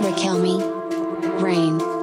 Raquelme. Rain.